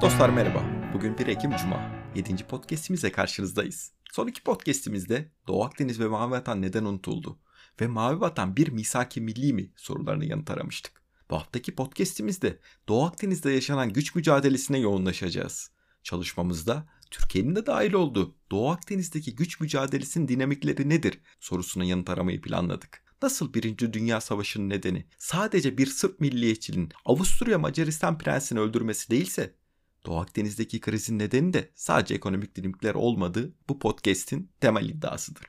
Dostlar merhaba. Bugün 1 Ekim Cuma. 7. podcastimize karşınızdayız. Son iki podcastimizde Doğu Akdeniz ve Mavi Vatan neden unutuldu? Ve Mavi Vatan bir misaki milli mi sorularını yanıt aramıştık. Bu haftaki podcastimizde Doğu Akdeniz'de yaşanan güç mücadelesine yoğunlaşacağız. Çalışmamızda Türkiye'nin de dahil olduğu Doğu Akdeniz'deki güç mücadelesinin dinamikleri nedir sorusuna yanıt aramayı planladık. Nasıl Birinci Dünya Savaşı'nın nedeni sadece bir Sırp milliyetçinin Avusturya Macaristan prensini öldürmesi değilse Doğu Akdeniz'deki krizin nedeni de sadece ekonomik dinamikler olmadığı bu podcast'in temel iddiasıdır.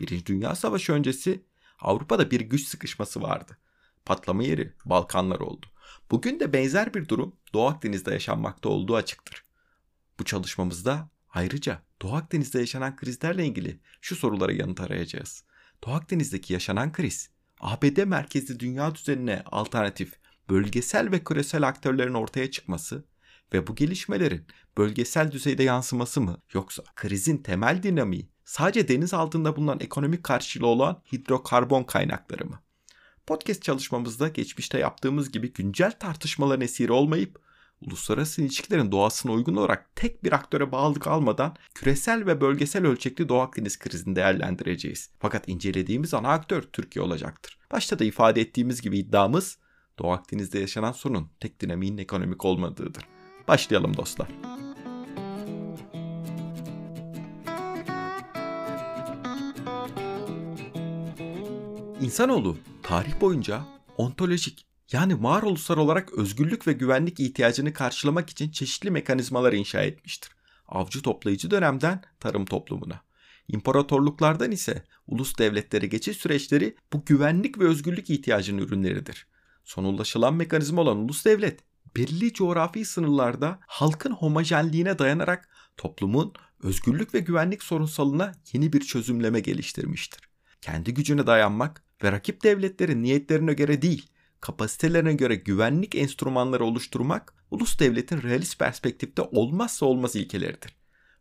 Birinci Dünya Savaşı öncesi Avrupa'da bir güç sıkışması vardı. Patlama yeri Balkanlar oldu. Bugün de benzer bir durum Doğu Akdeniz'de yaşanmakta olduğu açıktır. Bu çalışmamızda ayrıca Doğu Akdeniz'de yaşanan krizlerle ilgili şu sorulara yanıt arayacağız. Doğu Akdeniz'deki yaşanan kriz, ABD merkezli dünya düzenine alternatif, bölgesel ve küresel aktörlerin ortaya çıkması ve bu gelişmelerin bölgesel düzeyde yansıması mı yoksa krizin temel dinamiği sadece deniz altında bulunan ekonomik karşılığı olan hidrokarbon kaynakları mı? Podcast çalışmamızda geçmişte yaptığımız gibi güncel tartışmaların esiri olmayıp uluslararası ilişkilerin doğasına uygun olarak tek bir aktöre bağlı kalmadan küresel ve bölgesel ölçekli Doğu Akdeniz krizini değerlendireceğiz. Fakat incelediğimiz ana aktör Türkiye olacaktır. Başta da ifade ettiğimiz gibi iddiamız Doğu Akdeniz'de yaşanan sorun tek dinamiğin ekonomik olmadığıdır. Başlayalım dostlar. İnsanoğlu tarih boyunca ontolojik yani varoluşsal olarak özgürlük ve güvenlik ihtiyacını karşılamak için çeşitli mekanizmalar inşa etmiştir. Avcı toplayıcı dönemden tarım toplumuna. İmparatorluklardan ise ulus devletlere geçiş süreçleri bu güvenlik ve özgürlük ihtiyacının ürünleridir. Son ulaşılan mekanizma olan ulus devlet belirli coğrafi sınırlarda halkın homojenliğine dayanarak toplumun özgürlük ve güvenlik sorunsalına yeni bir çözümleme geliştirmiştir. Kendi gücüne dayanmak ve rakip devletlerin niyetlerine göre değil, kapasitelerine göre güvenlik enstrümanları oluşturmak ulus devletin realist perspektifte olmazsa olmaz ilkeleridir.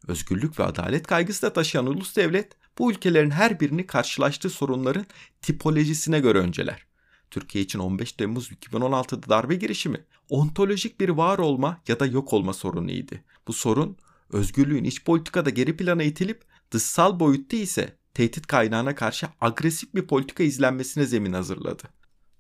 Özgürlük ve adalet kaygısı da taşıyan ulus devlet bu ülkelerin her birini karşılaştığı sorunların tipolojisine göre önceler. Türkiye için 15 Temmuz 2016'da darbe girişimi ontolojik bir var olma ya da yok olma sorunuydu. Bu sorun özgürlüğün iç politikada geri plana itilip dışsal boyutta ise tehdit kaynağına karşı agresif bir politika izlenmesine zemin hazırladı.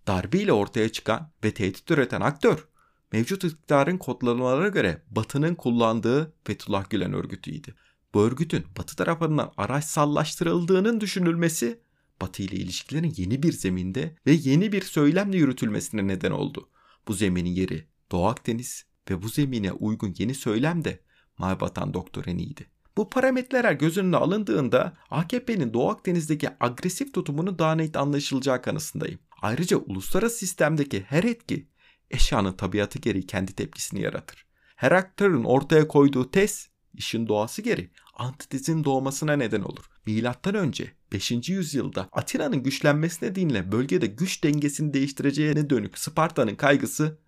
Darbe ile ortaya çıkan ve tehdit üreten aktör mevcut iktidarın kodlamalara göre Batı'nın kullandığı Fethullah Gülen örgütüydü. Bu örgütün Batı tarafından araçsallaştırıldığının düşünülmesi Batı ile ilişkilerin yeni bir zeminde ve yeni bir söylemle yürütülmesine neden oldu. Bu zeminin yeri Doğu Akdeniz ve bu zemine uygun yeni söylem de Maybatan doktoreniydi. Bu parametreler göz önüne alındığında AKP'nin Doğu Akdeniz'deki agresif tutumunu daha net anlaşılacağı kanısındayım. Ayrıca uluslararası sistemdeki her etki eşyanın tabiatı gereği kendi tepkisini yaratır. Her aktörün ortaya koyduğu tez işin doğası geri antitezin doğmasına neden olur. Milattan önce 5. yüzyılda Atina'nın güçlenmesi nedeniyle bölgede güç dengesini değiştireceğine dönük Sparta'nın kaygısı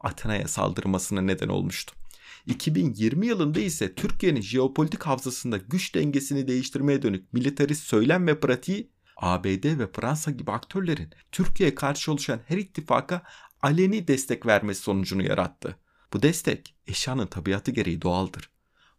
Atina'ya saldırmasına neden olmuştu. 2020 yılında ise Türkiye'nin jeopolitik havzasında güç dengesini değiştirmeye dönük militarist söylem ve pratiği ABD ve Fransa gibi aktörlerin Türkiye'ye karşı oluşan her ittifaka aleni destek vermesi sonucunu yarattı. Bu destek eşyanın tabiatı gereği doğaldır.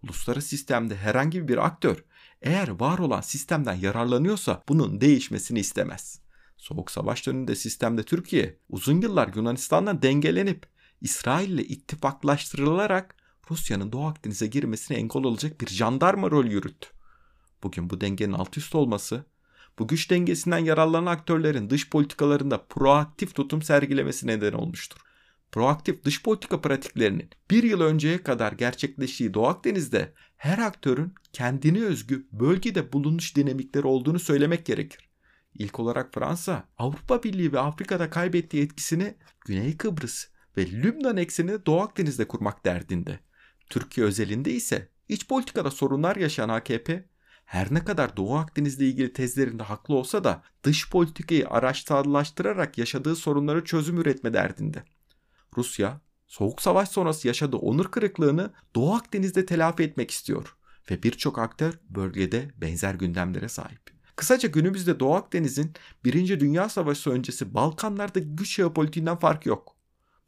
Uluslararası sistemde herhangi bir aktör eğer var olan sistemden yararlanıyorsa bunun değişmesini istemez. Soğuk savaş döneminde sistemde Türkiye uzun yıllar Yunanistan'dan dengelenip İsrail ile ittifaklaştırılarak Rusya'nın Doğu Akdeniz'e girmesine engel olacak bir jandarma rol yürüttü. Bugün bu dengenin alt üst olması, bu güç dengesinden yararlanan aktörlerin dış politikalarında proaktif tutum sergilemesi neden olmuştur. Proaktif dış politika pratiklerinin bir yıl önceye kadar gerçekleştiği Doğu Akdeniz'de her aktörün kendine özgü bölgede bulunuş dinamikleri olduğunu söylemek gerekir. İlk olarak Fransa, Avrupa Birliği ve Afrika'da kaybettiği etkisini Güney Kıbrıs ve Lübnan eksenini Doğu Akdeniz'de kurmak derdinde. Türkiye özelinde ise iç politikada sorunlar yaşayan AKP her ne kadar Doğu Akdeniz'le ilgili tezlerinde haklı olsa da dış politikayı araçsallaştırarak yaşadığı sorunları çözüm üretme derdinde. Rusya, Soğuk Savaş sonrası yaşadığı onur kırıklığını Doğu Akdeniz'de telafi etmek istiyor ve birçok aktör bölgede benzer gündemlere sahip. Kısaca günümüzde Doğu Akdeniz'in 1. Dünya Savaşı öncesi Balkanlardaki güç jeopolitiğinden farkı yok.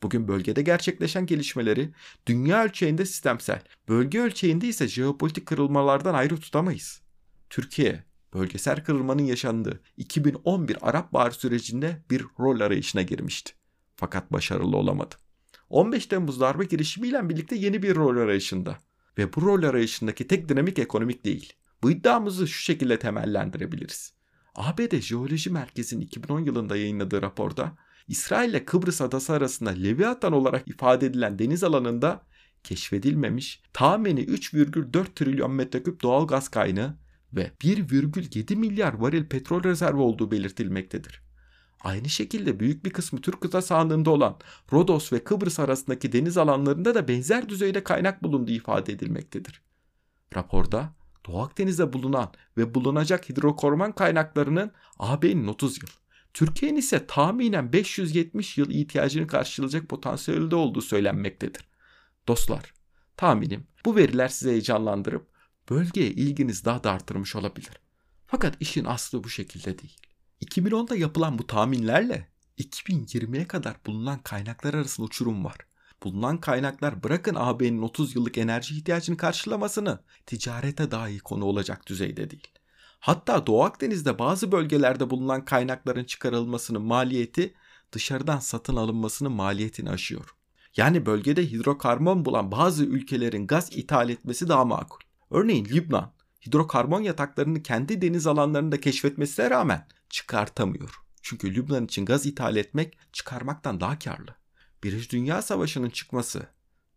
Bugün bölgede gerçekleşen gelişmeleri dünya ölçeğinde sistemsel, bölge ölçeğinde ise jeopolitik kırılmalardan ayrı tutamayız. Türkiye, bölgesel kırılmanın yaşandığı 2011 Arap Baharı sürecinde bir rol arayışına girmişti. Fakat başarılı olamadı. 15 Temmuz darbe girişimiyle birlikte yeni bir rol arayışında. Ve bu rol arayışındaki tek dinamik ekonomik değil. Bu iddiamızı şu şekilde temellendirebiliriz. ABD Jeoloji Merkezi'nin 2010 yılında yayınladığı raporda İsrail ile Kıbrıs adası arasında Leviathan olarak ifade edilen deniz alanında keşfedilmemiş tahmini 3,4 trilyon metreküp doğal gaz kaynağı ve 1,7 milyar varil petrol rezervi olduğu belirtilmektedir. Aynı şekilde büyük bir kısmı Türk kıta sahanlığında olan Rodos ve Kıbrıs arasındaki deniz alanlarında da benzer düzeyde kaynak bulunduğu ifade edilmektedir. Raporda Doğu Akdeniz'de bulunan ve bulunacak hidrokorman kaynaklarının AB'nin 30 yıl, Türkiye'nin ise tahminen 570 yıl ihtiyacını karşılayacak potansiyelde olduğu söylenmektedir. Dostlar, tahminim bu veriler sizi heyecanlandırıp bölgeye ilginiz daha da artırmış olabilir. Fakat işin aslı bu şekilde değil. 2010'da yapılan bu tahminlerle 2020'ye kadar bulunan kaynaklar arasında uçurum var. Bulunan kaynaklar bırakın AB'nin 30 yıllık enerji ihtiyacını karşılamasını ticarete dahi konu olacak düzeyde değil. Hatta Doğu Akdeniz'de bazı bölgelerde bulunan kaynakların çıkarılmasının maliyeti dışarıdan satın alınmasının maliyetini aşıyor. Yani bölgede hidrokarbon bulan bazı ülkelerin gaz ithal etmesi daha makul. Örneğin Lübnan, hidrokarbon yataklarını kendi deniz alanlarında keşfetmesine rağmen çıkartamıyor. Çünkü Lübnan için gaz ithal etmek çıkarmaktan daha karlı. Birinci Dünya Savaşı'nın çıkması,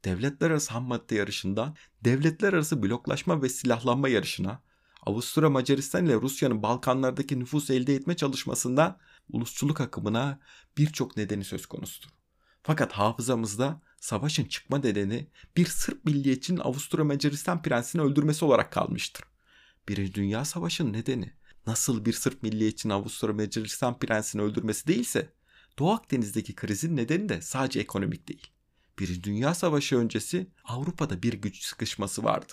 devletler arası ham madde yarışından devletler arası bloklaşma ve silahlanma yarışına, Avusturya Macaristan ile Rusya'nın Balkanlardaki nüfus elde etme çalışmasından ulusçuluk akımına birçok nedeni söz konusudur. Fakat hafızamızda savaşın çıkma nedeni bir Sırp milliyetçinin Avusturya Macaristan prensini öldürmesi olarak kalmıştır. Birinci Dünya Savaşı'nın nedeni nasıl bir Sırp milliyetçinin Avusturya Macaristan prensini öldürmesi değilse Doğu Akdeniz'deki krizin nedeni de sadece ekonomik değil. Birinci Dünya Savaşı öncesi Avrupa'da bir güç sıkışması vardı.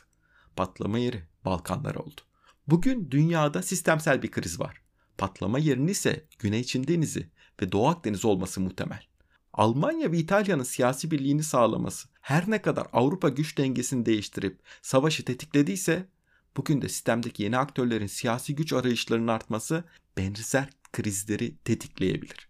Patlama yeri Balkanlar oldu. Bugün dünyada sistemsel bir kriz var. Patlama yerini ise Güney Çin Denizi ve Doğu Akdeniz olması muhtemel. Almanya ve İtalya'nın siyasi birliğini sağlaması her ne kadar Avrupa güç dengesini değiştirip savaşı tetiklediyse bugün de sistemdeki yeni aktörlerin siyasi güç arayışlarının artması benzer krizleri tetikleyebilir.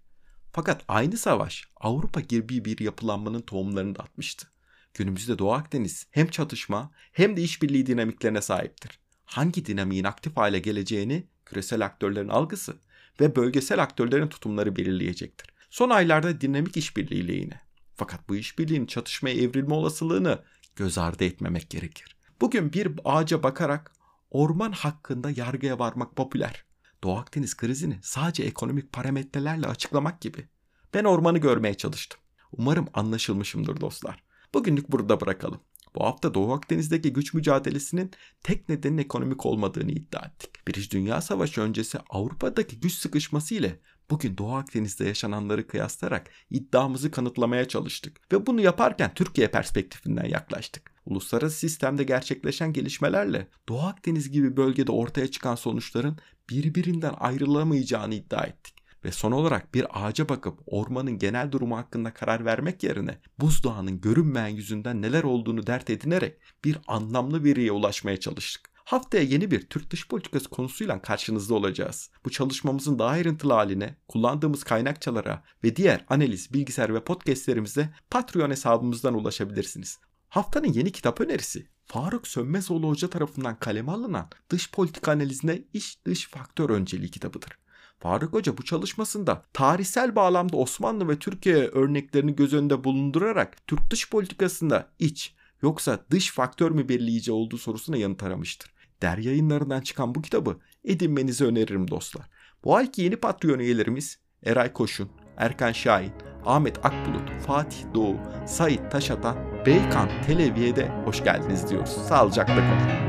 Fakat aynı savaş Avrupa gibi bir yapılanmanın tohumlarını da atmıştı. Günümüzde Doğu Akdeniz hem çatışma hem de işbirliği dinamiklerine sahiptir. Hangi dinamiğin aktif hale geleceğini küresel aktörlerin algısı ve bölgesel aktörlerin tutumları belirleyecektir. Son aylarda dinamik işbirliğiyle yine. Fakat bu işbirliğinin çatışmaya evrilme olasılığını göz ardı etmemek gerekir. Bugün bir ağaca bakarak orman hakkında yargıya varmak popüler. Doğu Akdeniz krizini sadece ekonomik parametrelerle açıklamak gibi. Ben ormanı görmeye çalıştım. Umarım anlaşılmışımdır dostlar. Bugünlük burada bırakalım. Bu hafta Doğu Akdeniz'deki güç mücadelesinin tek nedenin ekonomik olmadığını iddia ettik. Birinci Dünya Savaşı öncesi Avrupa'daki güç sıkışması ile bugün Doğu Akdeniz'de yaşananları kıyaslayarak iddiamızı kanıtlamaya çalıştık. Ve bunu yaparken Türkiye perspektifinden yaklaştık. Uluslararası sistemde gerçekleşen gelişmelerle Doğu Akdeniz gibi bölgede ortaya çıkan sonuçların birbirinden ayrılamayacağını iddia ettik ve son olarak bir ağaca bakıp ormanın genel durumu hakkında karar vermek yerine buzdağının görünmeyen yüzünden neler olduğunu dert edinerek bir anlamlı veriye ulaşmaya çalıştık. Haftaya yeni bir Türk dış politikası konusuyla karşınızda olacağız. Bu çalışmamızın daha ayrıntılı haline, kullandığımız kaynakçalara ve diğer analiz, bilgisayar ve podcastlerimize Patreon hesabımızdan ulaşabilirsiniz. Haftanın yeni kitap önerisi Faruk Sönmezoğlu Hoca tarafından kaleme alınan Dış Politika Analizine İç Dış Faktör Önceliği kitabıdır. Faruk Hoca bu çalışmasında tarihsel bağlamda Osmanlı ve Türkiye örneklerini göz önünde bulundurarak Türk dış politikasında iç yoksa dış faktör mü belirleyici olduğu sorusuna yanıt aramıştır. Der yayınlarından çıkan bu kitabı edinmenizi öneririm dostlar. Bu ayki yeni Patreon üyelerimiz Eray Koşun, Erkan Şahin, Ahmet Akbulut, Fatih Doğu, Sait Taşatan, Beykan Televiye'de hoş geldiniz diyoruz. Sağlıcakla kalın.